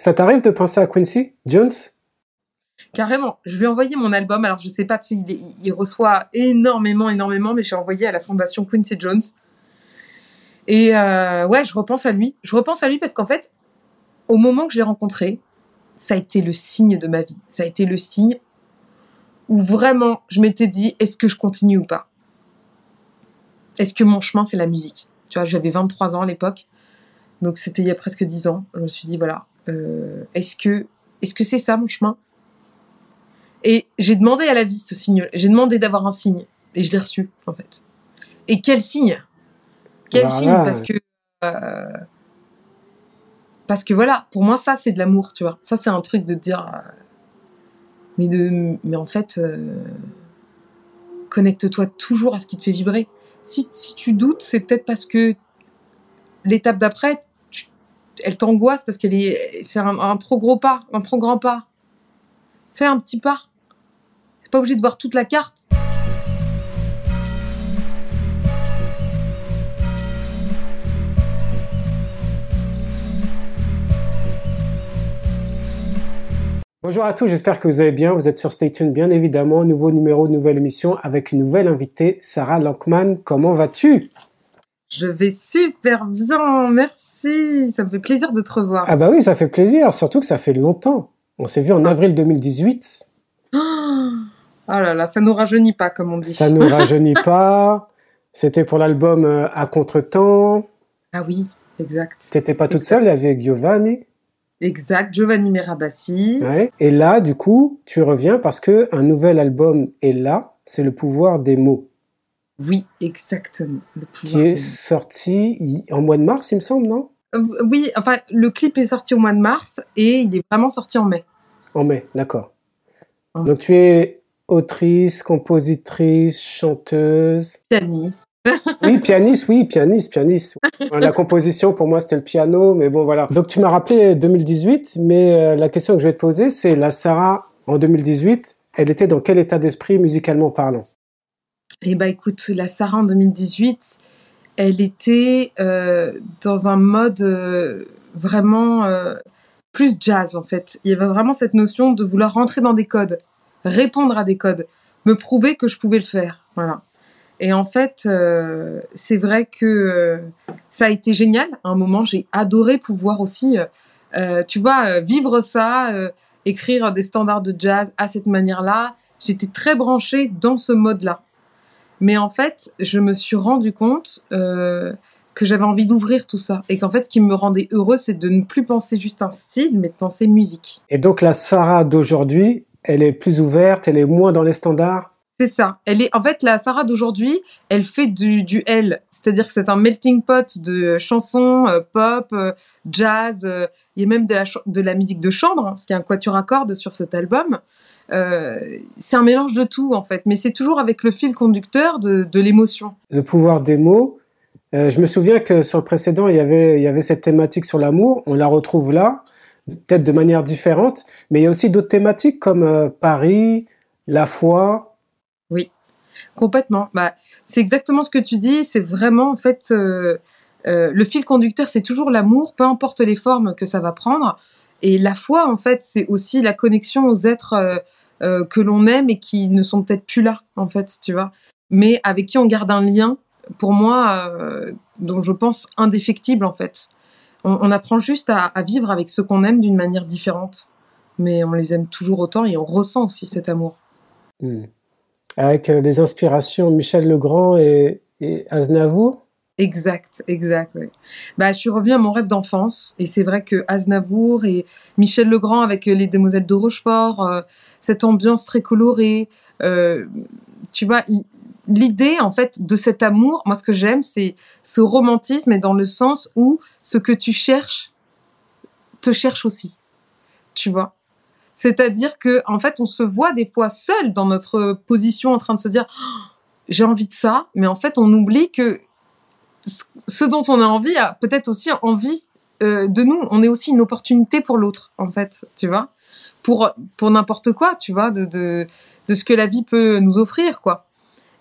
Ça t'arrive de penser à Quincy Jones? Carrément. Je lui ai envoyé mon album. Alors, je sais pas s'il il reçoit énormément, énormément, mais j'ai envoyé à la fondation Quincy Jones. Et euh, ouais, je repense à lui. Je repense à lui parce qu'en fait, au moment que je l'ai rencontré, ça a été le signe de ma vie. Ça a été le signe où vraiment je m'étais dit, est-ce que je continue ou pas? Est-ce que mon chemin, c'est la musique? Tu vois, j'avais 23 ans à l'époque. Donc, c'était il y a presque 10 ans. Je me suis dit, voilà, euh, est-ce que est-ce que c'est ça mon chemin? Et j'ai demandé à la vie ce signe. J'ai demandé d'avoir un signe. Et je l'ai reçu, en fait. Et quel signe? Quel Voilà. signe? Parce que... euh, parce que voilà, pour moi, ça, c'est de l'amour, tu vois. Ça, c'est un truc de dire... euh, mais, de, mais en fait, connecte-toi toujours à ce qui te fait vibrer. Si, si tu doutes, c'est peut-être parce que l'étape d'après, elle t'angoisse parce qu'elle est, c'est un, trop gros pas, un trop grand pas. Fais un petit pas. T'es pas obligé de voir toute la carte. Bonjour à tous, j'espère que vous allez bien. Vous êtes sur Stay Tuned, bien évidemment. Nouveau numéro, nouvelle émission avec une nouvelle invitée, Sarah Lankman. Comment vas-tu? Je vais super bien, merci. Ça me fait plaisir de te revoir. Ah bah oui, ça fait plaisir, surtout que ça fait longtemps. On s'est vu en avril 2018. Oh là là, ça nous rajeunit pas, comme on dit. Ça ne rajeunit pas. C'était pour l'album euh, À contre-temps. Ah oui, exact. T'étais pas toute seule, il y avait Giovanni. Exact, Giovanni Merabassi. Ouais. Et là, du coup, tu reviens parce que un nouvel album est là. C'est le pouvoir des mots, Oui, exactement. Le qui est des- sorti en mois de mars, il me semble, non? Euh, Oui, enfin, le clip est sorti au mois de mars et il est vraiment sorti en mai. En mai, d'accord. En Donc tu es autrice, compositrice, chanteuse. Pianiste. Oui, pianiste, oui, pianiste, pianiste. La composition, pour moi, c'était le piano, mais bon, voilà. Donc tu m'as rappelé 2018, mais euh, la question que je vais te poser, c'est la Sarah en 2018, elle était dans quel état d'esprit musicalement parlant? Eh ben, écoute, la Sarah en 2018, elle était euh, dans un mode euh, vraiment euh, plus jazz, en fait. Il y avait vraiment cette notion de vouloir rentrer dans des codes, répondre à des codes, me prouver que je pouvais le faire. Voilà. Et en fait, euh, c'est vrai que euh, ça a été génial. À un moment, j'ai adoré pouvoir aussi, euh, tu vois, vivre ça, écrire des standards de jazz à cette manière-là. J'étais très branchée dans ce mode-là. Mais en fait, je me suis rendu compte euh, que j'avais envie d'ouvrir tout ça. Et qu'en fait, ce qui me rendait heureuse, c'est de ne plus penser juste un style, mais de penser musique. Et donc la Sarah d'aujourd'hui, elle est plus ouverte, elle est moins dans les standards? C'est ça. Elle est, en fait, la Sarah d'aujourd'hui, elle fait du, du elle. C'est-à-dire que c'est un melting pot de chansons, euh, pop, euh, jazz. il y a même de la, de la musique de chambre, hein, parce qu'il y a un quatuor à cordes sur cet album. Euh, c'est un mélange de tout, en fait. Mais c'est toujours avec le fil conducteur de, de l'émotion. Le pouvoir des mots. Euh, je me souviens que sur le précédent, il y avait, il y avait cette thématique sur l'amour. On la retrouve là, peut-être de manière différente, mais il y a aussi d'autres thématiques comme euh, Paris, la foi. Complètement. Bah, c'est exactement ce que tu dis. C'est vraiment, en fait, le fil conducteur, c'est toujours l'amour, peu importe les formes que ça va prendre. Et la foi, en fait, c'est aussi la connexion aux êtres euh, euh, que l'on aime et qui ne sont peut-être plus là, en fait, tu vois. Mais avec qui on garde un lien, pour moi, euh, dont je pense indéfectible, en fait. On, apprend juste à, vivre avec ceux qu'on aime d'une manière différente. Mais on les aime toujours autant et on ressent aussi cet amour. Hmm. Avec euh, des inspirations Michel Legrand et, et Aznavour? Exact, exact. Bah, je suis revenue à mon rêve d'enfance et c'est vrai que Aznavour et Michel Legrand avec euh, les Demoiselles de Rochefort, euh, cette ambiance très colorée, euh, tu vois, l'idée en fait de cet amour, moi ce que j'aime c'est ce romantisme et dans le sens où ce que tu cherches te cherche aussi, tu vois. C'est-à-dire que en fait on se voit des fois seul dans notre position en train de se dire Oh, j'ai envie de ça, mais en fait on oublie que ce- ce dont on a envie a peut-être aussi envie euh, de nous. On est aussi une opportunité pour l'autre, en fait, tu vois, pour pour n'importe quoi, tu vois, de, de de ce que la vie peut nous offrir, quoi.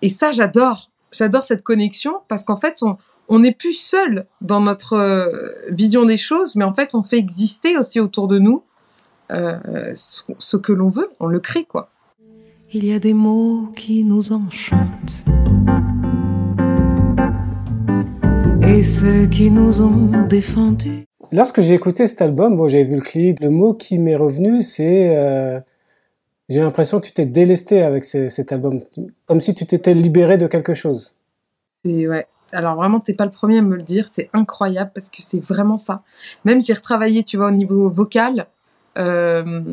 Et ça, j'adore. J'adore cette connexion parce qu'en fait, on on n'est plus seul dans notre euh, vision des choses, mais en fait, on fait exister aussi autour de nous euh, ce, que l'on veut, on le crée, quoi. Il y a des mots qui nous enchantent. Et ceux qui nous ont défendus. Lorsque j'ai écouté cet album, bon, j'avais vu le clip, le mot qui m'est revenu, c'est euh, j'ai l'impression que tu t'es délesté avec cet album, comme si tu t'étais libéré de quelque chose. C'est ouais. Alors vraiment, t'es pas le premier à me le dire. C'est incroyable parce que c'est vraiment ça. Même j'ai retravaillé, tu vois, au niveau vocal. Euh,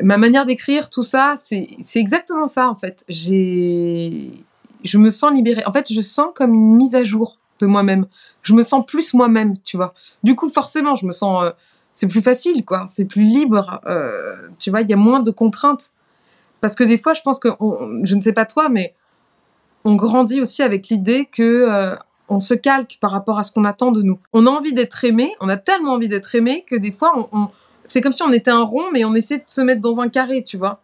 ma manière d'écrire, tout ça, c'est exactement ça en fait. J'ai, je me sens libérée. En fait, je sens comme une mise à jour moi-même. Je me sens plus moi-même, tu vois. Du coup, forcément, je me sens, euh, c'est plus facile, quoi. C'est plus libre. Euh, tu vois, il y a moins de contraintes. Parce que des fois, je pense que, je ne sais pas toi, mais on grandit aussi avec l'idée que euh, on se calque par rapport à ce qu'on attend de nous. On a envie d'être aimé, on a tellement envie d'être aimé que des fois, on, c'est comme si on était un rond, mais on essaie de se mettre dans un carré, tu vois.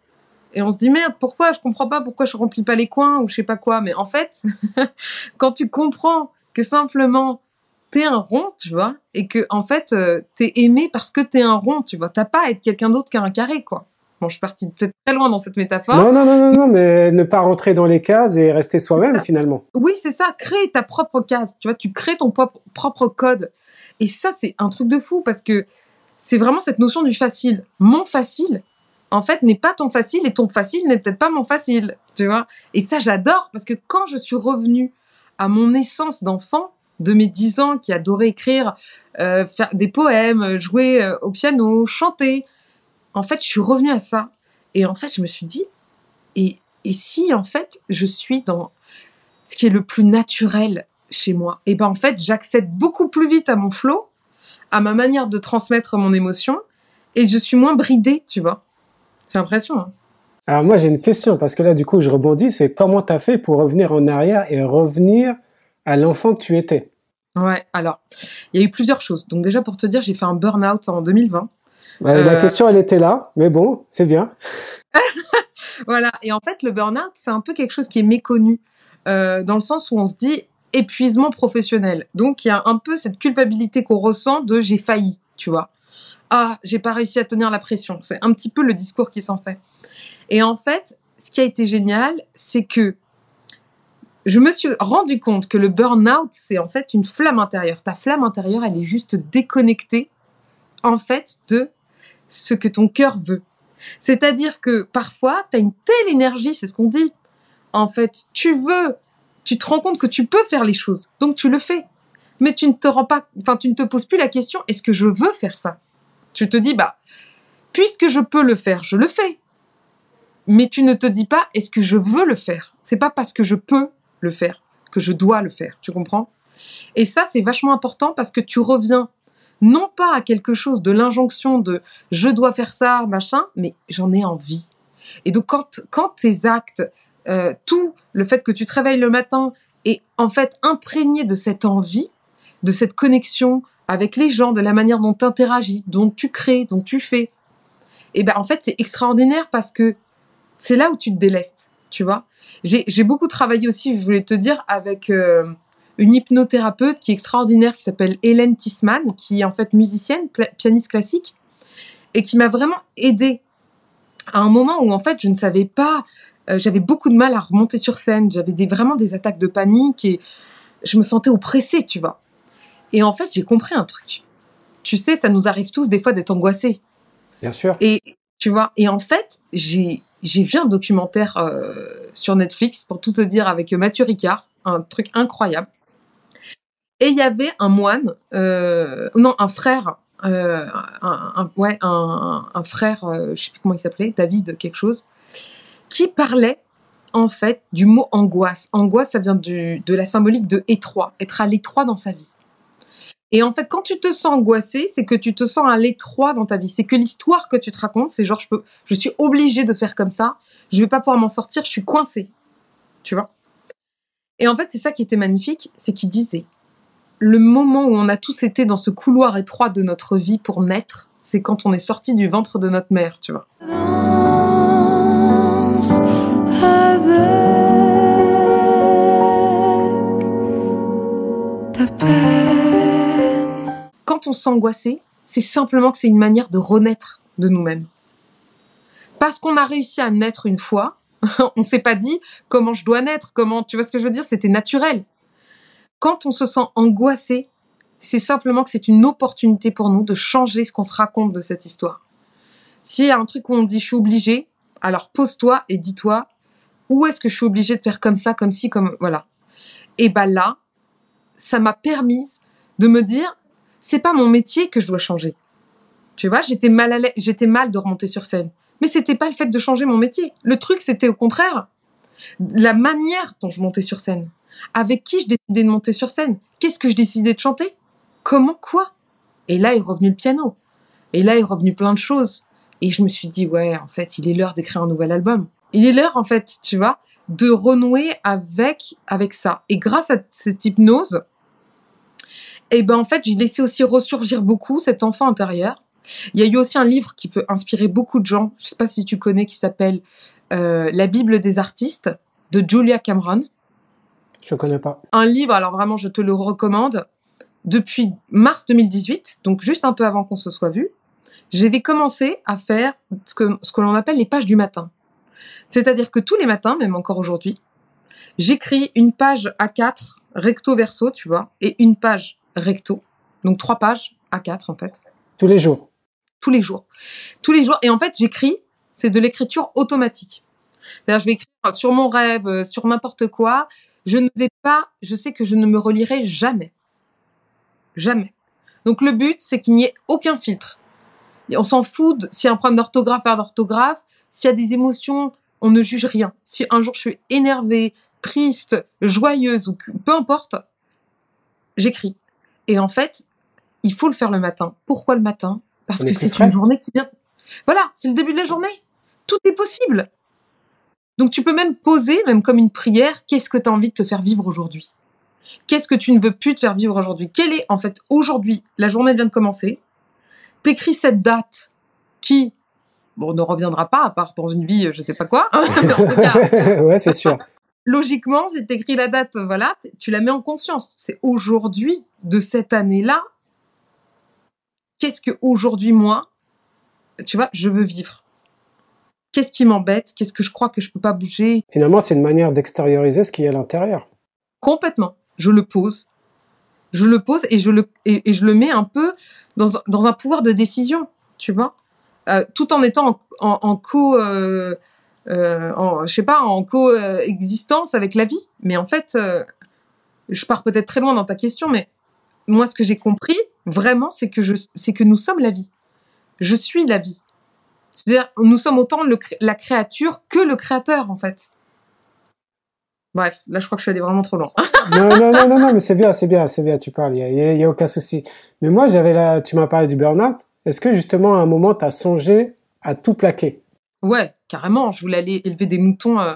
Et on se dit merde, pourquoi? Je comprends pas pourquoi je remplis pas les coins ou je sais pas quoi. Mais en fait, quand tu comprends que simplement t'es un rond, tu vois, et que en fait euh, t'es aimé parce que t'es un rond, tu vois. T'as pas à être quelqu'un d'autre qu'un carré, quoi. Bon, je suis partie peut-être très loin dans cette métaphore. Non, non, non, non, non, mais ne pas rentrer dans les cases et rester soi-même finalement. Oui, c'est ça. Créer ta propre case. Tu vois, tu crées ton propre code. Et ça, c'est un truc de fou parce que c'est vraiment cette notion du facile. Mon facile, en fait, n'est pas ton facile et ton facile n'est peut-être pas mon facile. Tu vois. Et ça, j'adore parce que quand je suis revenue à mon essence d'enfant, de mes dix ans, qui adorait écrire, euh, faire des poèmes, jouer euh, au piano, chanter, en fait, je suis revenue à ça. Et en fait, je me suis dit, et, si en fait, je suis dans ce qui est le plus naturel chez moi Et ben en fait, j'accède beaucoup plus vite à mon flow, à ma manière de transmettre mon émotion, et je suis moins bridée, tu vois. J'ai l'impression. Hein. Alors moi, j'ai une question, parce que là, du coup, je rebondis, c'est comment tu as fait pour revenir en arrière et revenir à l'enfant que tu étais? Ouais, alors, il y a eu plusieurs choses. Donc déjà, pour te dire, j'ai fait un burn-out en 2020. La euh, question, elle était là, mais bon, c'est bien. voilà. Et en fait, le burn-out, c'est un peu quelque chose qui est méconnu, euh, dans le sens où on se dit épuisement professionnel. Donc, il y a un peu cette culpabilité qu'on ressent de j'ai failli, tu vois. Ah, j'ai pas réussi à tenir la pression. C'est un petit peu le discours qui s'en fait. Et en fait, ce qui a été génial, c'est que je me suis rendu compte que le burn-out, c'est en fait une flamme intérieure. Ta flamme intérieure, elle est juste déconnectée, en fait, de ce que ton cœur veut. C'est-à-dire que parfois, tu as une telle énergie, c'est ce qu'on dit. En fait, tu veux, tu te rends compte que tu peux faire les choses, donc tu le fais. Mais tu ne te rends pas, enfin, tu ne te poses plus la question, est-ce que je veux faire ça? Tu te dis, bah, puisque je peux le faire, je le fais. Mais tu ne te dis pas, est-ce que je veux le faire? C'est pas parce que je peux le faire que je dois le faire. Tu comprends? Et ça, c'est vachement important parce que tu reviens non pas à quelque chose de l'injonction de je dois faire ça, machin, mais j'en ai envie. Et donc quand, quand tes actes, euh, tout le fait que tu te réveilles le matin est en fait imprégné de cette envie, de cette connexion avec les gens, de la manière dont tu interagis, dont tu crées, dont tu fais, et ben en fait c'est extraordinaire parce que c'est là où tu te délestes, tu vois. J'ai beaucoup travaillé aussi, je voulais te dire, avec euh, une hypnothérapeute qui est extraordinaire, qui s'appelle Hélène Tisman, qui est en fait musicienne, pianiste classique, et qui m'a vraiment aidée à un moment où en fait je ne savais pas, euh, j'avais beaucoup de mal à remonter sur scène, j'avais des, vraiment des attaques de panique et je me sentais oppressée, tu vois. Et en fait j'ai compris un truc. Tu sais, ça nous arrive tous des fois d'être angoissés. Bien sûr. Et tu vois, et en fait j'ai j'ai vu un documentaire euh, sur Netflix pour tout te dire avec Mathieu Ricard, un truc incroyable. Et il y avait un moine, euh, non, un frère, euh, un, frère, je sais plus comment il s'appelait, David quelque chose, qui parlait en fait du mot angoisse. Angoisse, ça vient de la symbolique de étroit, être à l'étroit dans sa vie. Et en fait, quand tu te sens angoissé, c'est que tu te sens à l'étroit dans ta vie. C'est que l'histoire que tu te racontes, c'est genre, je, je suis obligé de faire comme ça, je vais pas pouvoir m'en sortir, je suis coincé. Tu vois? Et en fait, c'est ça qui était magnifique, c'est qu'il disait, le moment où on a tous été dans ce couloir étroit de notre vie pour naître, c'est quand on est sorti du ventre de notre mère, tu vois. On s'angoissait, c'est simplement que c'est une manière de renaître de nous-mêmes. Parce qu'on a réussi à naître une fois, on s'est pas dit comment je dois naître, comment, tu vois ce que je veux dire, c'était naturel. Quand on se sent angoissé, c'est simplement que c'est une opportunité pour nous de changer ce qu'on se raconte de cette histoire. S'il y a un truc où on dit je suis obligé, alors pose-toi et dis-toi où est-ce que je suis obligé de faire comme ça, comme ci, comme voilà. Et ben là, ça m'a permis de me dire c'est pas mon métier que je dois changer. Tu vois, j'étais mal à j'étais mal de remonter sur scène. Mais c'était pas le fait de changer mon métier. Le truc, c'était au contraire la manière dont je montais sur scène. Avec qui je décidais de monter sur scène? Qu'est-ce que je décidais de chanter? Comment? Quoi? Et là est revenu le piano. Et là est revenu plein de choses. Et je me suis dit, ouais, en fait, il est l'heure d'écrire un nouvel album. Il est l'heure, en fait, tu vois, de renouer avec, avec ça. Et grâce à cette hypnose, et eh ben, en fait, j'ai laissé aussi ressurgir beaucoup cet enfant intérieur. Il y a eu aussi un livre qui peut inspirer beaucoup de gens. Je sais pas si tu connais, qui s'appelle euh, La Bible des artistes de Julia Cameron. Je connais pas. Un livre, alors vraiment, je te le recommande. Depuis mars 2018, donc juste un peu avant qu'on se soit vu, j'avais commencé à faire ce que, ce que l'on appelle les pages du matin. C'est-à-dire que tous les matins, même encore aujourd'hui, j'écris une page A4 recto verso, tu vois, et une page recto. Donc trois pages A4 en fait. Tous les jours. Tous les jours. Tous les jours. Et en fait, j'écris, c'est de l'écriture automatique. C'est-à-dire, je vais écrire sur mon rêve, euh, sur n'importe quoi, je ne vais pas, je sais que je ne me relierai jamais. Jamais. Donc le but, c'est qu'il n'y ait aucun filtre. on s'en fout s'il y a un problème d'orthographe, pas d'orthographe. S'il y a des émotions, on ne juge rien. Si un jour je suis énervée, triste, joyeuse ou peu importe, j'écris. Et en fait, il faut le faire le matin. Pourquoi le matin? Parce que c'est une journée qui vient. Voilà, c'est le début de la journée. Tout est possible. Donc tu peux même poser, même comme une prière, qu'est-ce que tu as envie de te faire vivre aujourd'hui? Qu'est-ce que tu ne veux plus te faire vivre aujourd'hui? Quelle est en fait aujourd'hui La journée vient de commencer? T'écris cette date qui, bon, ne reviendra pas à part dans une vie, je sais pas quoi. Hein, ouais, c'est sûr. Logiquement, si t'écris la date, voilà, tu la mets en conscience. C'est aujourd'hui de cette année-là. Qu'est-ce que aujourd'hui moi, tu vois, je veux vivre? Qu'est-ce qui m'embête? Qu'est-ce que je crois que je peux pas bouger? Finalement, c'est une manière d'extérioriser ce qui est à l'intérieur. Complètement. Je le pose. Je le pose et je le, et, je le mets un peu dans, dans, un pouvoir de décision, tu vois, euh, tout en étant en, en, co, euh, euh, en, je sais pas, en coexistence avec la vie. Mais en fait, euh, je pars peut-être très loin dans ta question, mais moi, ce que j'ai compris vraiment, c'est que je, c'est que nous sommes la vie. Je suis la vie. C'est-à-dire, nous sommes autant le, la créature que le créateur, en fait. Bref, là, je crois que je suis allée vraiment trop loin. non, non, non, non, non, mais c'est bien, c'est bien, c'est bien, tu parles, il n'y a, y a, aucun souci. Mais moi, j'avais là, tu m'as parlé du burn-out. Est-ce que justement, à un moment, tu as songé à tout plaquer? Ouais, carrément. Je voulais aller élever des moutons, euh,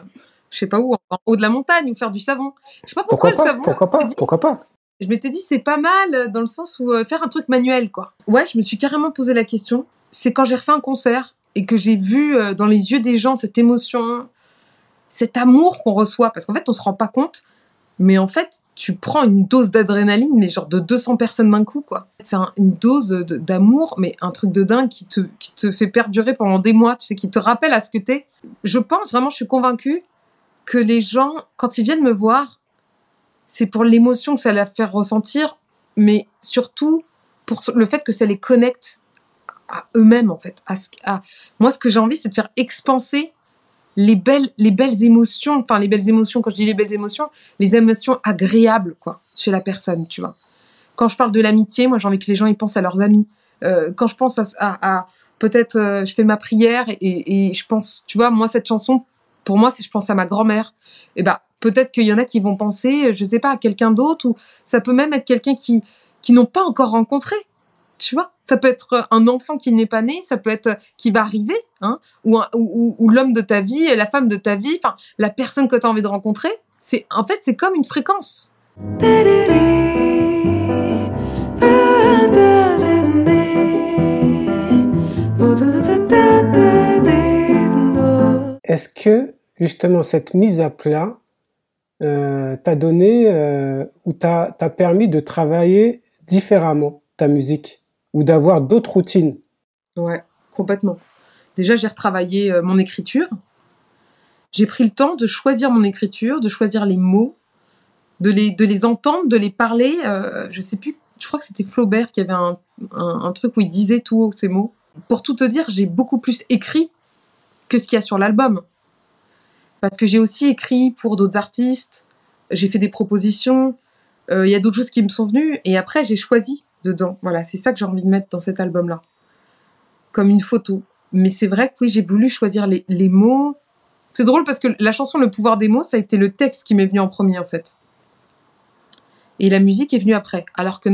je sais pas où, en haut de la montagne ou faire du savon. Je sais pas pourquoi, pourquoi le savon. Pourquoi pas Pourquoi pas Je m'étais dit, c'est pas mal euh, dans le sens où euh, faire un truc manuel, quoi. Ouais, je me suis carrément posé la question. C'est quand j'ai refait un concert et que j'ai vu euh, dans les yeux des gens cette émotion, cet amour qu'on reçoit, parce qu'en fait, on se rend pas compte, mais en fait, tu prends une dose d'adrénaline, mais genre de 200 personnes d'un coup, quoi. C'est une dose d'amour, mais un truc de dingue qui te, qui te fait perdurer pendant des mois, tu sais, qui te rappelle à ce que t'es. Je pense vraiment, je suis convaincue que les gens, quand ils viennent me voir, c'est pour l'émotion que ça les fait ressentir, mais surtout pour le fait que ça les connecte à eux-mêmes en fait. À. Moi, ce que j'ai envie, c'est de faire expanser les belles, les belles émotions. Enfin, les belles émotions. Quand je dis les belles émotions, les émotions agréables quoi, chez la personne, tu vois. Quand je parle de l'amitié, moi, j'ai envie que les gens ils pensent à leurs amis. Euh, quand je pense à, à, peut-être, euh, je fais ma prière et, et, je pense, tu vois, moi cette chanson, pour moi, c'est je pense à ma grand-mère. Eh ben, peut-être qu'il y en a qui vont penser, je sais pas, à quelqu'un d'autre ou ça peut même être quelqu'un qui qui n'ont pas encore rencontré tu vois. Ça peut être un enfant qui n'est pas né, ça peut être qui va arriver, hein, ou, ou, l'homme de ta vie, la femme de ta vie, enfin la personne que tu as envie de rencontrer. C'est en fait c'est comme une fréquence. Est-ce que justement cette mise à plat euh, t'a donné euh, ou t'a permis de travailler différemment ta musique? Ou d'avoir d'autres routines Ouais, complètement. Déjà, j'ai retravaillé euh, mon écriture. J'ai pris le temps de choisir mon écriture, de choisir les mots, de les, de les entendre, de les parler. Euh, je sais plus, je crois que c'était Flaubert qui avait un, un, truc où il disait tout haut ces mots. Pour tout te dire, j'ai beaucoup plus écrit que ce qu'il y a sur l'album. Parce que j'ai aussi écrit pour d'autres artistes, j'ai fait des propositions, euh, il y a d'autres choses qui me sont venues, et après j'ai choisi dedans. Voilà, c'est ça que j'ai envie de mettre dans cet album-là. Comme une photo. Mais c'est vrai que oui, j'ai voulu choisir les, les mots. C'est drôle parce que la chanson Le pouvoir des mots, ça a été le texte qui m'est venu en premier en fait. Et la musique est venue après. Alors que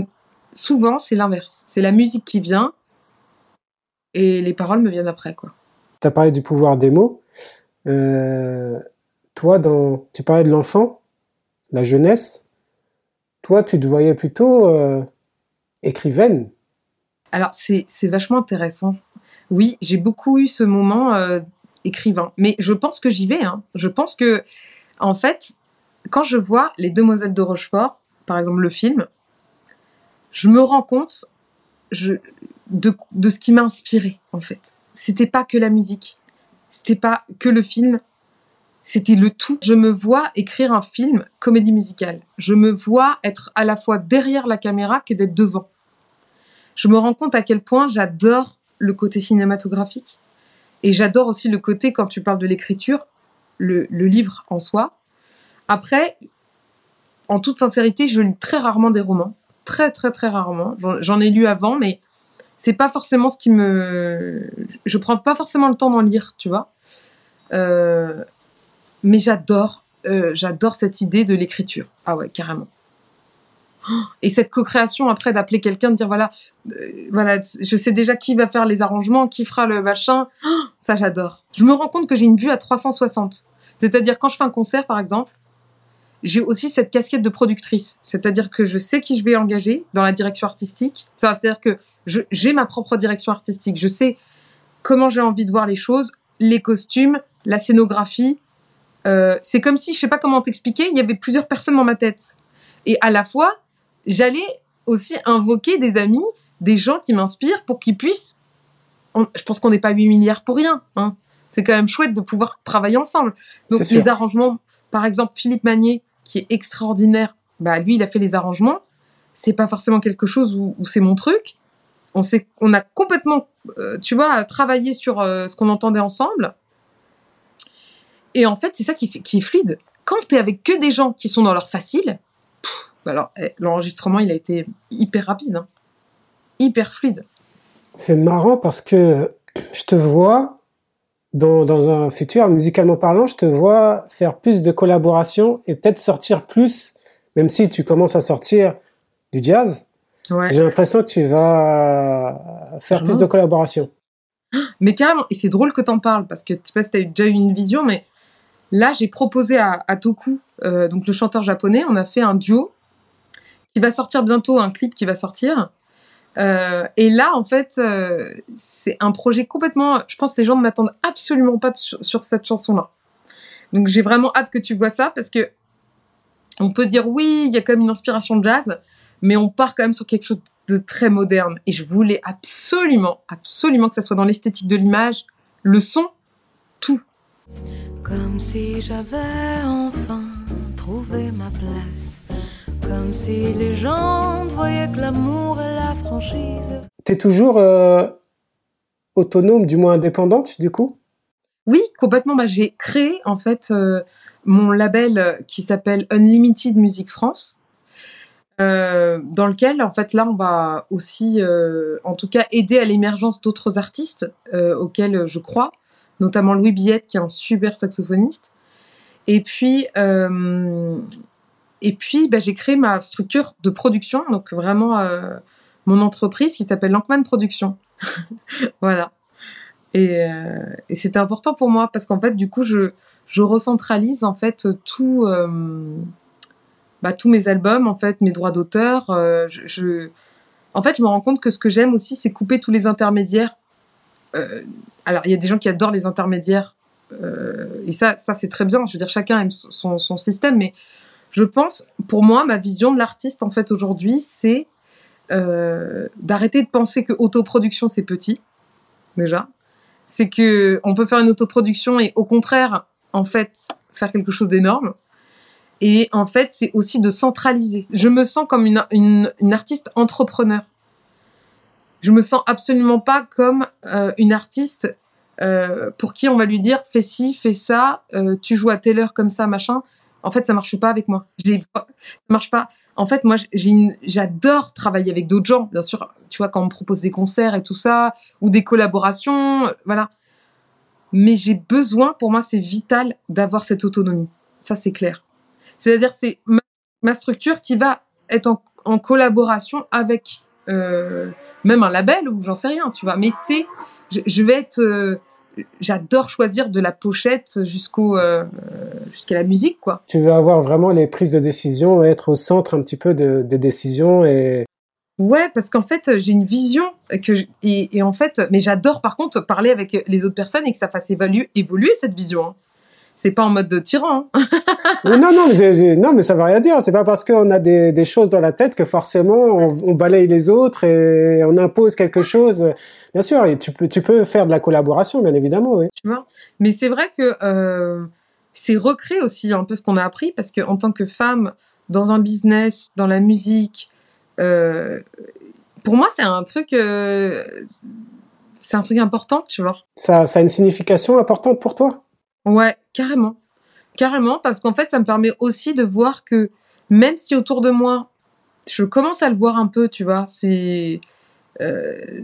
souvent, c'est l'inverse. C'est la musique qui vient et les paroles me viennent après, quoi. Tu as parlé du pouvoir des mots. Euh, toi, dans, tu parlais de l'enfant, la jeunesse. Toi, tu te voyais plutôt euh, écrivaine. Alors, c'est vachement intéressant. Oui, j'ai beaucoup eu ce moment euh, écrivain. Mais je pense que j'y vais. Hein. Je pense que, en fait, quand je vois Les Demoiselles de Rochefort, par exemple le film, je me rends compte de, de ce qui m'a inspiré, en fait. C'était pas que la musique. C'était pas que le film. C'était le tout. Je me vois écrire un film comédie musicale. Je me vois être à la fois derrière la caméra que d'être devant. Je me rends compte à quel point j'adore le côté cinématographique. Et j'adore aussi le côté, quand tu parles de l'écriture, le, livre en soi. Après, en toute sincérité, je lis très rarement des romans. Très, très, très rarement. J'en j'en ai lu avant, mais c'est pas forcément ce qui me. Je prends pas forcément le temps d'en lire, tu vois. Euh, Mais j'adore, euh, j'adore cette idée de l'écriture. Ah ouais, carrément. Et cette co-création après d'appeler quelqu'un, de dire voilà, euh, voilà, je sais déjà qui va faire les arrangements, qui fera le machin. Ça, j'adore. Je me rends compte que j'ai une vue à 360. C'est-à-dire quand je fais un concert, par exemple, j'ai aussi cette casquette de productrice. C'est-à-dire que je sais qui je vais engager dans la direction artistique. C'est-à-dire que j'ai ma propre direction artistique. Je sais comment j'ai envie de voir les choses, les costumes, la scénographie. Euh, c'est comme si, je sais pas comment t'expliquer, il y avait plusieurs personnes dans ma tête. Et à la fois, j'allais aussi invoquer des amis, des gens qui m'inspirent pour qu'ils puissent. on- je pense qu'on n'est pas 8 milliards pour rien. Hein. C'est quand même chouette de pouvoir travailler ensemble. Donc les arrangements, par exemple Philippe Magnier, qui est extraordinaire, bah lui il a fait les arrangements. C'est pas forcément quelque chose où, où c'est mon truc. On on a complètement, euh, tu vois, travaillé sur euh, ce qu'on entendait ensemble. Et en fait, c'est ça qui, est fluide. Quand tu es avec que des gens qui sont dans leur facile, pff, bah alors eh, l'enregistrement il a été hyper rapide, hein. hyper fluide. C'est marrant parce que je te vois dans, dans un futur, musicalement parlant, je te vois faire plus de collaborations et peut-être sortir plus, même si tu commences à sortir du jazz. Ouais. J'ai l'impression que tu vas faire plus de collaborations. Mais carrément, et c'est drôle que t'en parles parce que je sais pas si t'as déjà eu une vision, mais là j'ai proposé à, Toku, euh, donc le chanteur japonais, on a fait un duo qui va sortir bientôt, un clip qui va sortir. Euh, et là, en fait, euh, c'est un projet complètement. Je pense que les gens ne m'attendent absolument pas sur, cette chanson-là. Donc j'ai vraiment hâte que tu vois ça parce que on peut dire oui, il y a quand même une inspiration jazz, mais on part quand même sur quelque chose de très moderne. Et je voulais absolument, absolument que ça soit dans l'esthétique de l'image, le son. Comme si j'avais enfin trouvé ma place. Comme si les gens voyaient que l'amour et la franchise. Tu es toujours euh, autonome, du moins indépendante, du coup? Oui, complètement. Bah, j'ai créé en fait euh, mon label euh, qui s'appelle Unlimited Music France, euh, dans lequel en fait là on va aussi, euh, en tout cas, aider à l'émergence d'autres artistes euh, auxquels je crois, notamment Louis Billette qui est un super saxophoniste. Et puis, euh, puis, bah, j'ai créé ma structure de production, donc vraiment euh, mon entreprise qui s'appelle Lankman Productions. voilà. Et, euh, c'était important pour moi parce qu'en fait, du coup, je, je recentralise en fait tout, euh, bah, tous mes albums, en fait, mes droits d'auteur. je- en fait, je me rends compte que ce que j'aime aussi, c'est couper tous les intermédiaires. Euh, alors, il y a des gens qui adorent les intermédiaires. euh, et ça, ça c'est très bien. Je veux dire, chacun aime son, système. Mais je pense, pour moi, ma vision de l'artiste, en fait, aujourd'hui, c'est euh, d'arrêter de penser que autoproduction c'est petit déjà. C'est que on peut faire une autoproduction et au contraire, en fait, faire quelque chose d'énorme. Et en fait, c'est aussi de centraliser. Je me sens comme une, une, une artiste entrepreneur. Je me sens absolument pas comme euh, une artiste euh, pour qui on va lui dire fais ci, fais ça, euh, tu joues à telle heure comme ça, machin. En fait, ça marche pas avec moi. Ça marche pas. En fait, moi, j'adore travailler avec d'autres gens. Bien sûr, tu vois, quand on me propose des concerts et tout ça, ou des collaborations, voilà. Mais j'ai besoin, pour moi, c'est vital d'avoir cette autonomie. Ça, c'est clair. C'est-à-dire, c'est ma, structure qui va être en collaboration avec euh, même un label ou j'en sais rien, tu vois. Mais c'est, je, je, vais être, euh, j'adore choisir de la pochette jusqu'au euh, jusqu'à la musique quoi. Tu veux avoir vraiment les prises de décision, être au centre un petit peu de, des décisions et Ouais, parce qu'en fait, j'ai une vision que et, et, en fait, mais j'adore par contre parler avec les autres personnes et que ça fasse évaluer, évoluer cette vision. C'est pas en mode de tyran. Hein. non, non, mais non, mais ça veut rien dire. C'est pas parce qu'on a des, des, choses dans la tête que forcément on, on, balaye les autres et on impose quelque chose. Bien sûr, et tu peux, tu peux faire de la collaboration, bien évidemment. Oui. Tu vois? Mais c'est vrai que euh, c'est recréer aussi un peu ce qu'on a appris parce que en tant que femme dans un business, dans la musique, euh, pour moi c'est un truc. Euh, c'est un truc important, tu vois. Ça, ça a une signification importante pour toi? Ouais, carrément. Carrément, parce qu'en fait, ça me permet aussi de voir que même si autour de moi, je commence à le voir un peu, tu vois, c'est. Euh,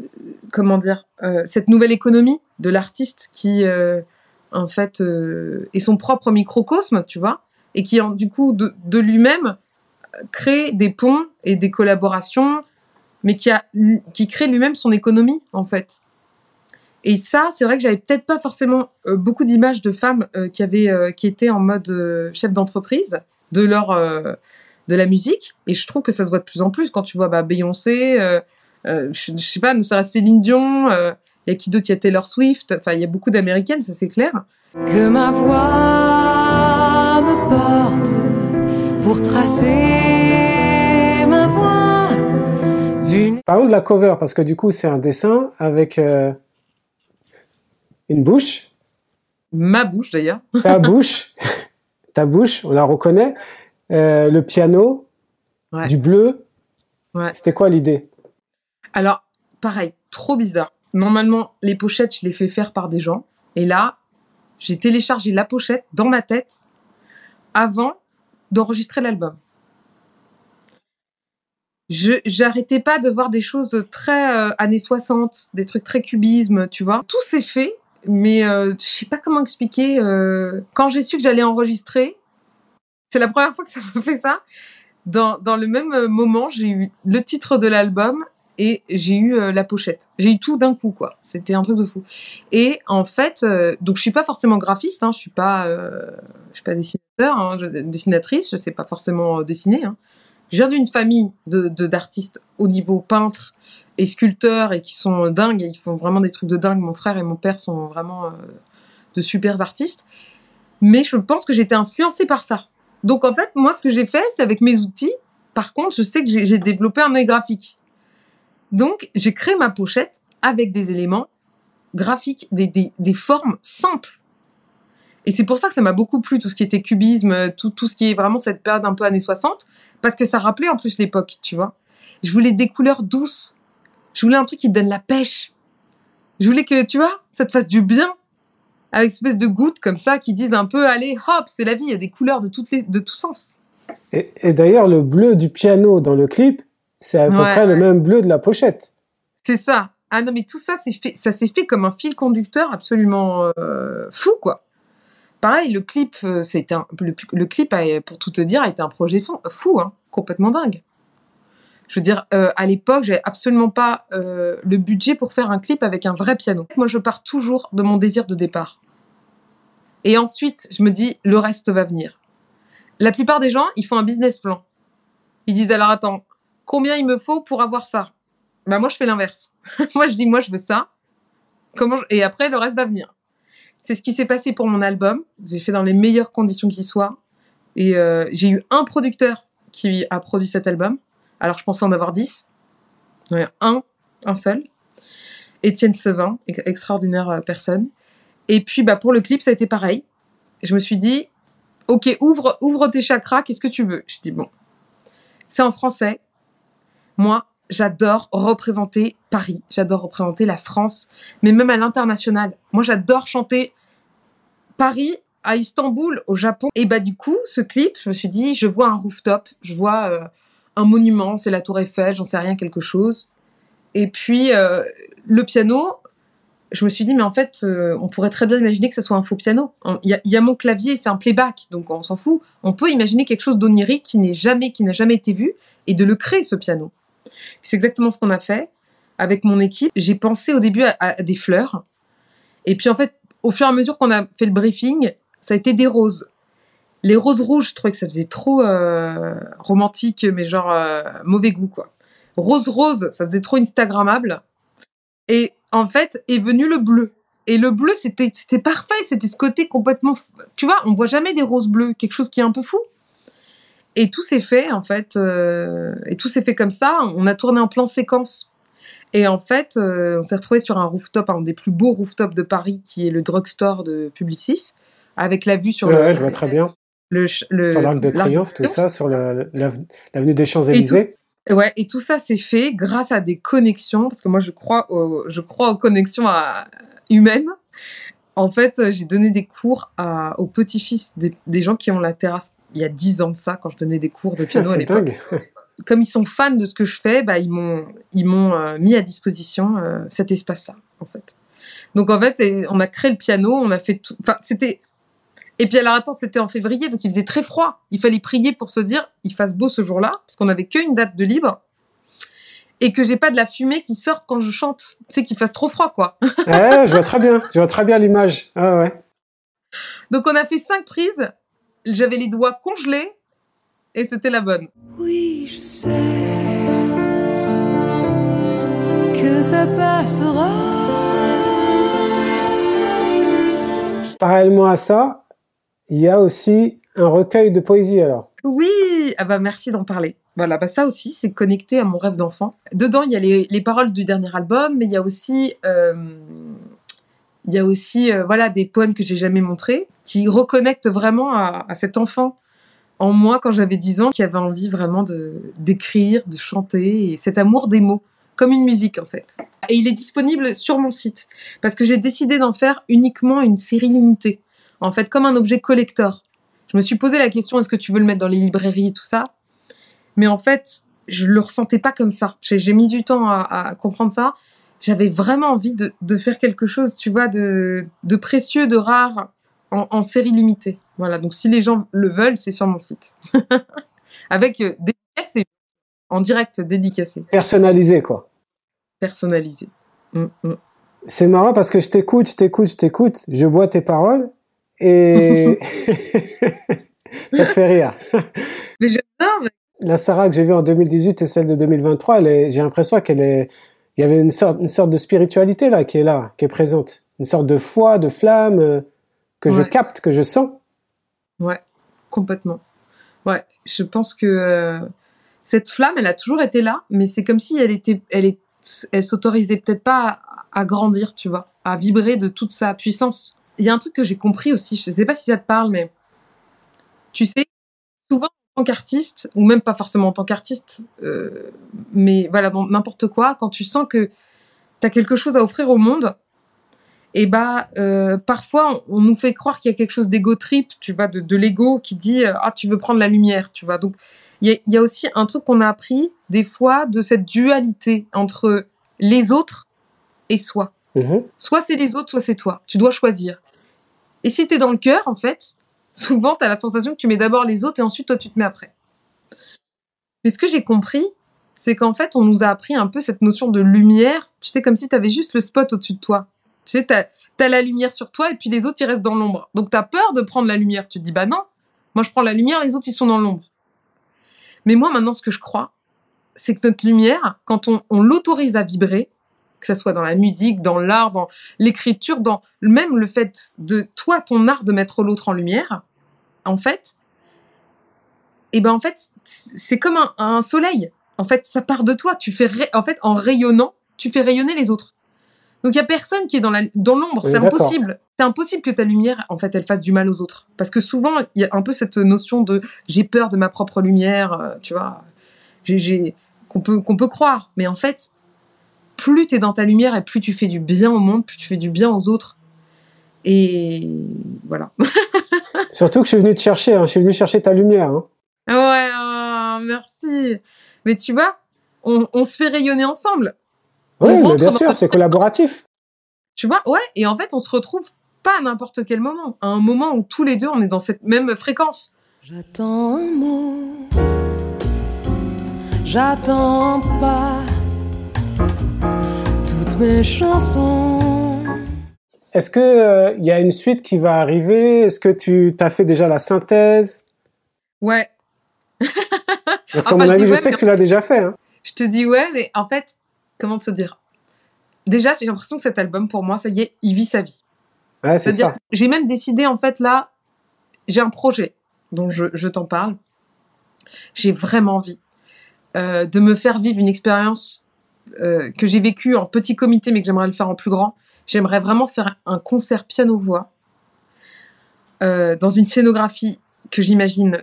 comment dire euh, Cette nouvelle économie de l'artiste qui, euh, en fait, est son propre microcosme, tu vois, et qui, en, du coup, de, de lui-même, crée des ponts et des collaborations, mais qui, a, qui crée lui-même son économie, en fait. Et ça, c'est vrai que j'avais peut-être pas forcément euh, beaucoup d'images de femmes euh, qui avaient, euh, qui étaient en mode euh, chef d'entreprise de leur, euh, de la musique. Et je trouve que ça se voit de plus en plus quand tu vois bah, Beyoncé, je, je, sais pas, ne serait-ce Céline Dion, il y a qui d'autre, il y a Taylor Swift. Enfin, il y a beaucoup d'américaines, ça c'est clair. Que ma voix me porte pour tracer ma voix. Vu... Parlons de la cover parce que du coup c'est un dessin avec une bouche? Ma bouche d'ailleurs. Ta bouche? Ta bouche, on la reconnaît. Euh, le piano? Ouais. Du bleu? Ouais. C'était quoi l'idée? Alors, pareil, trop bizarre. Normalement, les pochettes, je les fais faire par des gens. Et là, j'ai téléchargé la pochette dans ma tête avant d'enregistrer l'album. Je j'arrêtais pas de voir des choses très euh, années 60, des trucs très cubisme, tu vois. Tout s'est fait mais euh, je sais pas comment expliquer. Euh, quand j'ai su que j'allais enregistrer, c'est la première fois que ça me fait ça. Dans, dans le même euh, moment, j'ai eu le titre de l'album et j'ai eu euh, la pochette. J'ai eu tout d'un coup, quoi. C'était un truc de fou. Et en fait, donc je suis pas forcément graphiste, hein, je suis pas, je suis pas dessinateur, hein, je, dessinatrice, je sais pas forcément dessiner. Hein. Je viens d'une famille de d'artistes au niveau peintre et sculpteurs et qui sont dingues et ils font vraiment des trucs de dingue. Mon frère et mon père sont vraiment euh, de super artistes. Mais je pense que j'étais influencée par ça. Donc en fait, moi, ce que j'ai fait, c'est avec mes outils. Par contre, je sais que j'ai développé un œil graphique. Donc, j'ai créé ma pochette avec des éléments graphiques, des, des, des formes simples. Et c'est pour ça que ça m'a beaucoup plu, tout ce qui était cubisme, tout, tout ce qui est vraiment cette période un peu années 60, parce que ça rappelait en plus l'époque, tu vois. Je voulais des couleurs douces, je voulais un truc qui te donne la pêche. Je voulais que, tu vois, ça te fasse du bien. Avec une espèce de gouttes comme ça qui disent un peu, allez, hop, c'est la vie, il y a des couleurs de, toutes les, de tous sens. Et, et d'ailleurs, le bleu du piano dans le clip, c'est à peu Ouais, près le même bleu de la pochette. C'est ça. Ah non, mais tout ça, c'est fait, ça s'est fait comme un fil conducteur absolument euh, fou, quoi. Pareil, le clip, euh, un, le, le clip, a, pour tout te dire, a été un projet fou, fou hein, complètement dingue. Je veux dire, euh, à l'époque, j'avais absolument pas euh, le budget pour faire un clip avec un vrai piano. Moi, je pars toujours de mon désir de départ. Et ensuite, je me dis, le reste va venir. La plupart des gens, ils font un business plan. Ils disent, alors attends, combien il me faut pour avoir ça? Bah moi, je fais l'inverse. moi, je dis, moi, je veux ça. Et après, le reste va venir. C'est ce qui s'est passé pour mon album. J'ai fait dans les meilleures conditions qui soient. Et euh, j'ai eu un producteur qui a produit cet album. Alors, je pensais en avoir 10. Ouais, un, un seul. Étienne Sevin, ex- extraordinaire euh, personne. Et puis, bah, pour le clip, ça a été pareil. Je me suis dit, ok, ouvre, ouvre tes chakras, qu'est-ce que tu veux? Je dis, bon, c'est en français. Moi, j'adore représenter Paris, j'adore représenter la France, mais même à l'international. Moi, j'adore chanter Paris à Istanbul, au Japon. Et bah, du coup, ce clip, je me suis dit, je vois un rooftop, je vois euh, un monument, c'est la Tour Eiffel, j'en sais rien, quelque chose. Et puis, euh, le piano, je me suis dit, mais en fait, euh, on pourrait très bien imaginer que ce soit un faux piano. On- Il y, a- il y a mon clavier, c'est un playback, donc on s'en fout. On peut imaginer quelque chose d'onirique qui n'est jamais, qui n'a jamais été vu, et de le créer, ce piano. C'est exactement ce qu'on a fait avec mon équipe. J'ai pensé au début à, à des fleurs, et puis en fait, au fur et à mesure qu'on a fait le briefing, ça a été des roses. Les roses rouges, je trouvais que ça faisait trop euh, romantique, mais genre euh, mauvais goût, quoi. Rose rose, ça faisait trop Instagrammable. Et en fait, est venu le bleu. Et le bleu, c'était parfait. C'était ce côté complètement. Tu vois, on voit jamais des roses bleues, quelque chose qui est un peu fou. Et tout s'est fait, en fait. euh, et tout s'est fait comme ça. On a tourné en plan séquence. Et en fait, euh, on s'est retrouvé sur un rooftop, un des plus beaux rooftops de Paris, qui est le drugstore de Publicis, avec la vue sur Ouais, le. ouais, je vois très bien. Le, l'Arc de Triomphe, tout ça, sur l'avenue des et tout, Champs-Élysées. ouais, et tout ça s'est fait grâce à des connexions, parce que moi je crois, aux, je crois aux connexions à- humaines. En fait, euh, j'ai donné des cours à, aux petits-fils des, des gens qui ont la terrasse il y a 10 ans de ça, quand je donnais des cours de Ah, piano à c'est l'époque. Comme ils sont fans de ce que je fais, bah, ils m'ont ils m'ont euh, mis à disposition euh, cet espace-là, en fait. Donc en fait, on a créé le piano, on a fait tout. Enfin, c'était. Et puis alors attends, c'était en février, donc il faisait très froid. Il fallait prier pour se dire, il fasse beau ce jour-là, parce qu'on avait qu'une date de libre, et que j'ai pas de la fumée qui sorte quand je chante. Tu sais qu'il fasse trop froid, quoi. Ouais, je vois très bien. Je vois très bien l'image. Ah ouais. Donc on a fait cinq prises. J'avais les doigts congelés, et c'était la bonne. Oui, je sais que ça passera. Parallèlement à ça, il y a aussi un recueil de poésie alors. Oui, ah bah merci d'en parler. Voilà, bah ça aussi, c'est connecté à mon rêve d'enfant. Dedans, il y a les, les paroles du dernier album, mais il y a aussi, euh, il y a aussi, euh, voilà, des poèmes que j'ai jamais montrés, qui reconnectent vraiment à, cet enfant en moi quand j'avais 10 ans, qui avait envie vraiment de d'écrire, de chanter, et cet amour des mots, comme une musique en fait. Et il est disponible sur mon site, parce que j'ai décidé d'en faire uniquement une série limitée, en fait, comme un objet collector. Je me suis posé la question est-ce que tu veux le mettre dans les librairies et tout ça? Mais en fait, je le ressentais pas comme ça. J'ai mis du temps à, à comprendre ça. J'avais vraiment envie de, de faire quelque chose, tu vois, de, de précieux, de rare, en, en série limitée. Voilà, donc si les gens le veulent, c'est sur mon site. Avec euh, dédicacé, en direct dédicacé, Personnalisé quoi. personnalisé. Mm, mm. C'est marrant parce que je t'écoute, je t'écoute, je t'écoute, je bois tes paroles et ça te fait rire. Mais j'adore, mais- La Sarah que j'ai vue en 2018 et celle de 2023, elle est- j'ai l'impression qu'elle est, il y avait une sorte, une sorte de spiritualité là qui est là, qui est présente, une sorte de foi, de flamme euh, que je capte, que je sens. Ouais, complètement. Ouais, je pense que euh, cette flamme, elle a toujours été là, mais c'est comme si elle était, elle est, elle s'autorisait peut-être pas à, à grandir, tu vois, à vibrer de toute sa puissance. Il y a un truc que j'ai compris aussi, je sais pas si ça te parle, mais tu sais, souvent en tant qu'artiste, ou même pas forcément en tant qu'artiste, euh, mais voilà, dans n'importe quoi, quand tu sens que tu as quelque chose à offrir au monde, et bah euh, parfois on, on nous fait croire qu'il y a quelque chose d'ego trip, tu vois, de, de l'ego qui dit euh, ah tu veux prendre la lumière, tu vois. Donc il y a, il y a aussi un truc qu'on a appris des fois de cette dualité entre les autres et soi. Mhm. Soit c'est les autres, soit c'est toi. Tu dois choisir. Et si tu es dans le cœur, en fait, souvent tu as la sensation que tu mets d'abord les autres et ensuite toi tu te mets après. Mais ce que j'ai compris, c'est qu'en fait, on nous a appris un peu cette notion de lumière. Tu sais, comme si tu avais juste le spot au-dessus de toi. Tu sais, tu as, la lumière sur toi et puis les autres, ils restent dans l'ombre. Donc, tu as peur de prendre la lumière. Tu te dis, bah non, moi, je prends la lumière, les autres, ils sont dans l'ombre. Mais moi, maintenant, ce que je crois, c'est que notre lumière, quand on l'autorise à vibrer, que ce soit dans la musique, dans l'art, dans l'écriture, dans même le fait de toi, ton art de mettre l'autre en lumière, en fait, et ben en fait, c'est comme un, un soleil. en fait, ça part de toi. Tu fais, en fait, en rayonnant, tu fais rayonner les autres. Donc il y a personne qui est dans la dans l'ombre, c'est impossible. C'est impossible que ta lumière en fait elle fasse du mal aux autres parce que souvent il y a un peu cette notion de j'ai peur de ma propre lumière, euh, tu vois. J'ai qu'on peut qu'on peut croire, mais en fait plus tu es dans ta lumière et plus tu fais du bien au monde, plus tu fais du bien aux autres. Et voilà. Surtout que je suis venu te chercher, hein. je suis venu chercher ta lumière. Hein. Ouais, oh, merci. Mais tu vois, on, on se fait rayonner ensemble. Oui, mais bien sûr, c'est collaboratif. Tu vois, ouais, et en fait, on se retrouve pas à n'importe quel moment, à un moment où tous les deux, on est dans cette même fréquence. J'attends un mot, j'attends pas toutes mes chansons. Est-ce que il euh, y a une suite qui va arriver? Est-ce que tu t'as fait déjà la synthèse? Ouais. Parce qu'à mon avis, je sais que tu l'as déjà fait. Hein. Je te dis ouais, mais en fait, comment te dire? Déjà, j'ai l'impression que cet album, pour moi, ça y est, il vit sa vie. Ouais, c'est ça. J'ai même décidé, en fait, là, j'ai un projet dont je, je t'en parle. J'ai vraiment envie euh, de me faire vivre une expérience euh, que j'ai vécue en petit comité, mais que j'aimerais le faire en plus grand. J'aimerais vraiment faire un concert piano-voix euh, dans une scénographie que j'imagine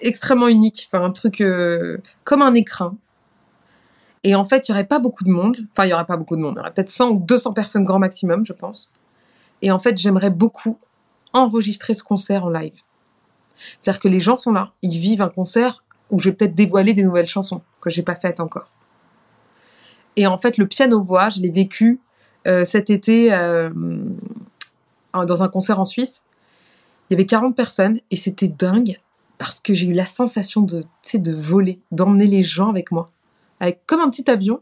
extrêmement unique, enfin un truc euh, comme un écrin, et en fait, il n'y aurait pas beaucoup de monde. Enfin, il n'y aurait pas beaucoup de monde. Il y aurait peut-être 100 ou 200 personnes grand maximum, je pense. Et en fait, j'aimerais beaucoup enregistrer ce concert en live. C'est-à-dire que les gens sont là, ils vivent un concert où je vais peut-être dévoiler des nouvelles chansons que j'ai pas faites encore. Et en fait, le piano-voix, je l'ai vécu euh, cet été euh, dans un concert en Suisse. Il y avait 40 personnes et c'était dingue parce que j'ai eu la sensation de, de voler, d'emmener les gens avec moi avec comme un petit avion,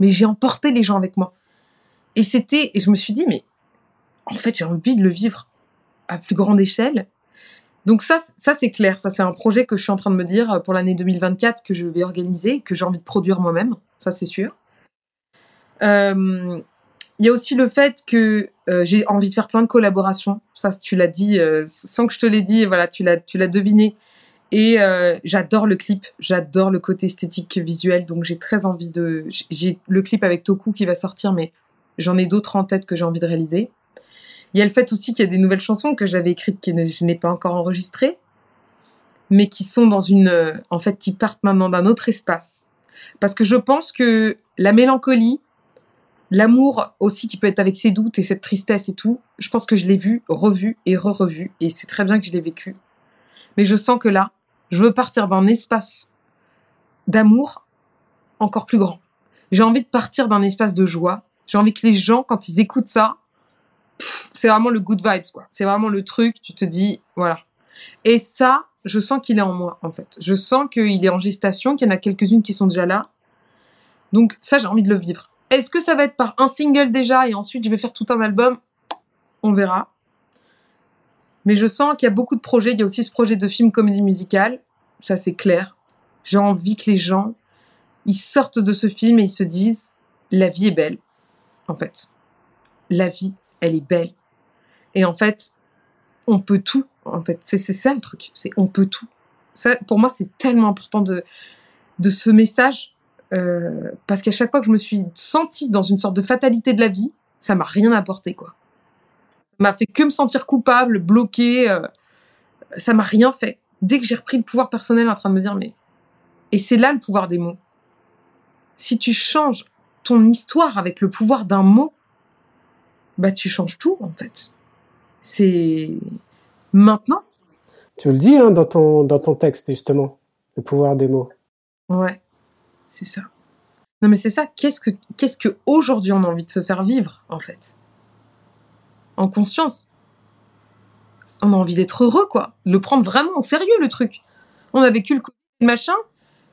mais j'ai emporté les gens avec moi. Et c'était, et je me suis dit, mais en fait, j'ai envie de le vivre à plus grande échelle. Donc ça, ça c'est clair. Ça, c'est un projet que je suis en train de me dire pour l'année 2024 que je vais organiser, que j'ai envie de produire moi-même. Ça, c'est sûr. Euh, il y a aussi le fait que euh, j'ai envie de faire plein de collaborations. Ça, tu l'as dit, euh, sans que je te l'ai dit, voilà, tu l'as, tu l'as deviné. Et euh, j'adore le clip, j'adore le côté esthétique visuel, donc j'ai très envie de. J'ai le clip avec Toku qui va sortir, mais j'en ai d'autres en tête que j'ai envie de réaliser. Il y a le fait aussi qu'il y a des nouvelles chansons que j'avais écrites que je n'ai pas encore enregistrées, mais qui sont dans une. En fait, qui partent maintenant d'un autre espace. Parce que je pense que la mélancolie, l'amour aussi qui peut être avec ses doutes et cette tristesse et tout, je pense que je l'ai vu, revu et re-revu, et c'est très bien que je l'ai vécu. Mais je sens que là, je veux partir d'un espace d'amour encore plus grand. J'ai envie de partir d'un espace de joie. J'ai envie que les gens, quand ils écoutent ça, c'est vraiment le good vibes, quoi. C'est vraiment le truc, tu te dis, voilà. Et ça, je sens qu'il est en moi, en fait. Je sens qu'il est en gestation, qu'il y en a quelques-unes qui sont déjà là. Donc, ça, j'ai envie de le vivre. Est-ce que ça va être par un single déjà et ensuite je vais faire tout un album? On verra. Mais je sens qu'il y a beaucoup de projets. Il y a aussi ce projet de film comédie musicale. Ça, c'est clair. J'ai envie que les gens, ils sortent de ce film et ils se disent, la vie est belle. En fait. La vie, elle est belle. Et en fait, on peut tout. En fait, c'est ça le truc. C'est on peut tout. Ça, pour moi, c'est tellement important de, de ce message. Euh, parce qu'à chaque fois que je me suis sentie dans une sorte de fatalité de la vie, ça m'a rien apporté, quoi m'a fait que me sentir coupable, bloquée. Euh, ça m'a rien fait. Dès que j'ai repris le pouvoir personnel en train de me dire, mais. Et c'est là le pouvoir des mots. Si tu changes ton histoire avec le pouvoir d'un mot, bah tu changes tout en fait. C'est maintenant. Tu le dis hein, dans, ton, dans ton texte justement, le pouvoir des mots. Ouais, c'est ça. Non mais c'est ça, qu'est-ce que qu'est-ce que aujourd'hui on a envie de se faire vivre en fait? En conscience. On a envie d'être heureux, quoi. Le prendre vraiment au sérieux, le truc. On a vécu le machin.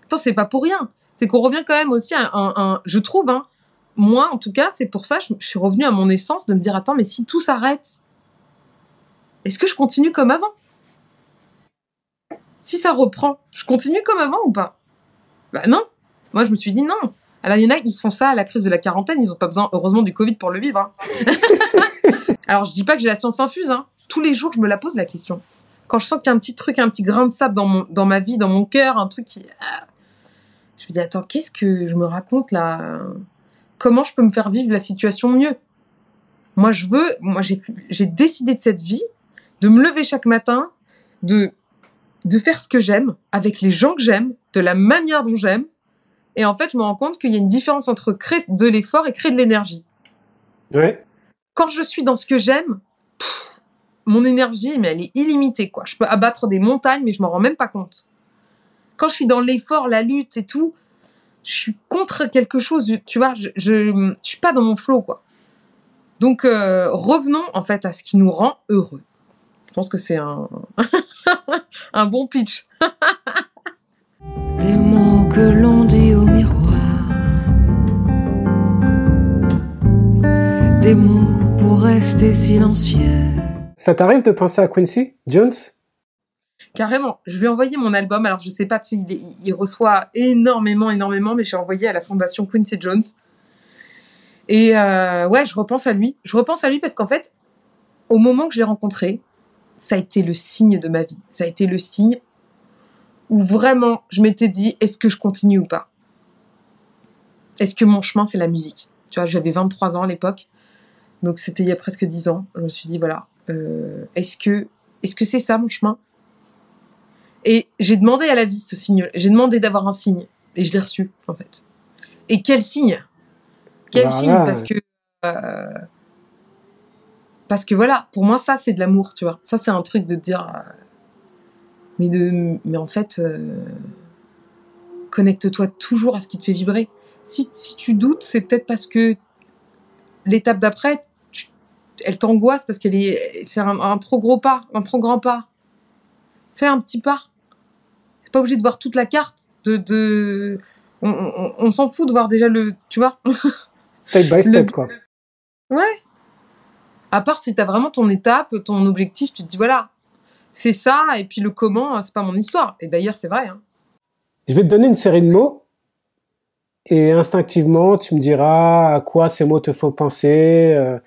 Attends, c'est pas pour rien. C'est qu'on revient quand même aussi à un, je trouve, hein, moi, en tout cas, c'est pour ça, je, je suis revenue à mon essence de me dire, attends, mais si tout s'arrête, est-ce que je continue comme avant? Si ça reprend, je continue comme avant ou pas? Bah non. Moi, je me suis dit non. Alors, il y en a, ils font ça à la crise de la quarantaine, ils ont pas besoin, heureusement, du Covid pour le vivre. Hein. Alors, je dis pas que j'ai la science infuse, hein. Tous les jours, je me la pose la question. Quand je sens qu'il y a un petit truc, un petit grain de sable dans, mon, dans ma vie, dans mon cœur, un truc qui. Ah, Je me dis, attends, qu'est-ce que je me raconte là? Comment je peux me faire vivre la situation mieux? Moi, je veux, moi, j'ai décidé de cette vie, de me lever chaque matin, de, de faire ce que j'aime, avec les gens que j'aime, de la manière dont j'aime. Et en fait, je me rends compte qu'il y a une différence entre créer de l'effort et créer de l'énergie. Ouais. Quand je suis dans ce que j'aime, mon énergie, mais elle est illimitée, quoi. Je peux abattre des montagnes, mais je m'en rends même pas compte. Quand je suis dans l'effort, la lutte et tout, je suis contre quelque chose, tu vois, je, je, suis pas dans mon flow, quoi. Donc, euh, revenons, en fait, à ce qui nous rend heureux. Je pense que c'est un, un bon pitch. Des mots que l'on dit au miroir. Des mots pour rester silencieux. Ça t'arrive de penser à Quincy Jones? Carrément. Je lui ai envoyé mon album. Alors, je sais pas s'il il reçoit énormément, énormément, mais j'ai envoyé à la fondation Quincy Jones. Et euh, ouais, je repense à lui. Je repense à lui parce qu'en fait, au moment que je l'ai rencontré, ça a été le signe de ma vie. Ça a été le signe où vraiment je m'étais dit est-ce que je continue ou pas? Est-ce que mon chemin c'est la musique? Tu vois, j'avais 23 ans à l'époque. Donc c'était il y a presque 10 ans. Je me suis dit voilà, euh, est-ce que est-ce que c'est ça mon chemin? Et j'ai demandé à la vie ce signe. J'ai demandé d'avoir un signe et je l'ai reçu en fait. Et quel signe? Quel signe? Parce que euh, parce que voilà, pour moi, ça, c'est de l'amour, tu vois. Ça, c'est un truc de dire. Euh, mais, de, mais en fait, euh, connecte-toi toujours à ce qui te fait vibrer. Si, si tu doutes, c'est peut-être parce que l'étape d'après, elle t'angoisse parce qu'elle est, c'est un, trop gros pas, un trop grand pas. Fais un petit pas. C'est pas obligé de voir toute la carte. De, de... On, s'en fout de voir déjà le, tu vois. Step by step, quoi. Ouais. À part si tu as vraiment ton étape, ton objectif, tu te dis voilà, c'est ça, et puis le comment, c'est pas mon histoire. Et d'ailleurs, c'est vrai. Hein. Je vais te donner une série de mots, et instinctivement, tu me diras à quoi ces mots te font penser. Euh,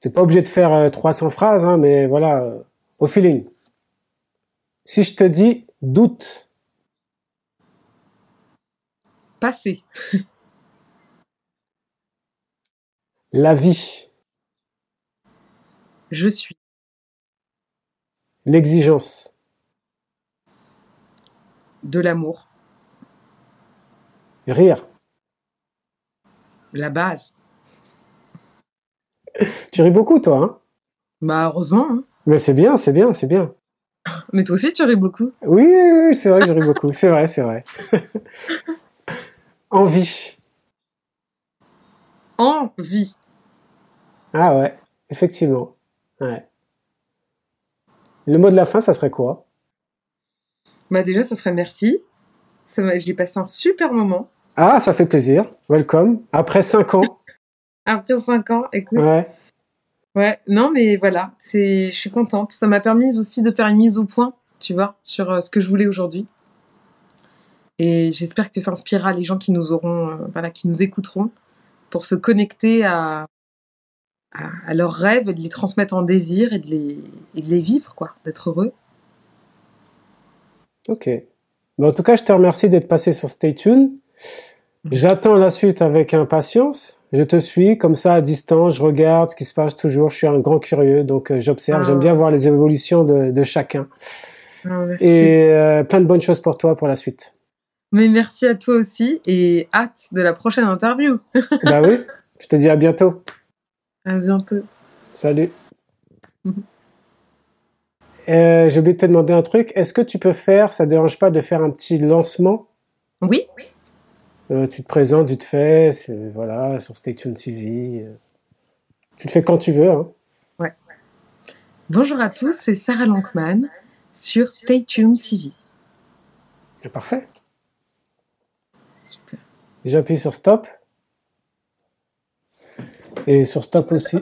tu n'es pas obligé de faire 300 euh, phrases, hein, mais voilà, euh, au feeling. Si je te dis doute. Passé. La vie. Je suis. L'exigence. De l'amour. Rire. La base. Tu ris beaucoup, toi, hein? Bah, heureusement. Hein. Mais c'est bien, c'est bien, c'est bien. Mais toi aussi, tu ris beaucoup. Oui, oui, c'est vrai que je ris beaucoup. C'est vrai, c'est vrai. Envie. Envie. Ah ouais, effectivement. Ouais. Le mot de la fin, ça serait quoi? Bah déjà, ce serait merci. J'ai passé un super moment. Ah, ça fait plaisir. Welcome. Après cinq ans. Après cinq ans, écoute. Ouais. Ouais, non, mais voilà, je suis contente. Ça m'a permis aussi de faire une mise au point, tu vois, sur euh, ce que je voulais aujourd'hui. Et j'espère que ça inspirera les gens qui nous auront, euh, voilà, qui nous écouteront pour se connecter à, à, leurs rêves et de les transmettre en désir et de les, de les vivre, quoi, d'être heureux. Ok. en tout cas, je te remercie d'être passé sur Stay Tuned. J'attends la suite avec impatience. Je te suis comme ça à distance, je regarde ce qui se passe toujours. Je suis un grand curieux, donc euh, j'observe. J'aime ah. bien voir les évolutions de, chacun. Ah, et euh, plein de bonnes choses pour toi pour la suite. Mais merci à toi aussi et hâte de la prochaine interview. bah oui, je te dis à bientôt. À bientôt. Salut. Euh, j'ai oublié de te demander un truc. Est-ce que tu peux faire, ça ne dérange pas de faire un petit lancement? Oui. oui. Euh, tu te présentes tu te fais, voilà, sur Station TV. Euh. Tu te fais quand tu veux. Hein. Ouais. Bonjour à tous, c'est Sarah Lankman sur Stay Tuned TV. Parfait. Super. J'appuie sur stop. Et sur stop aussi.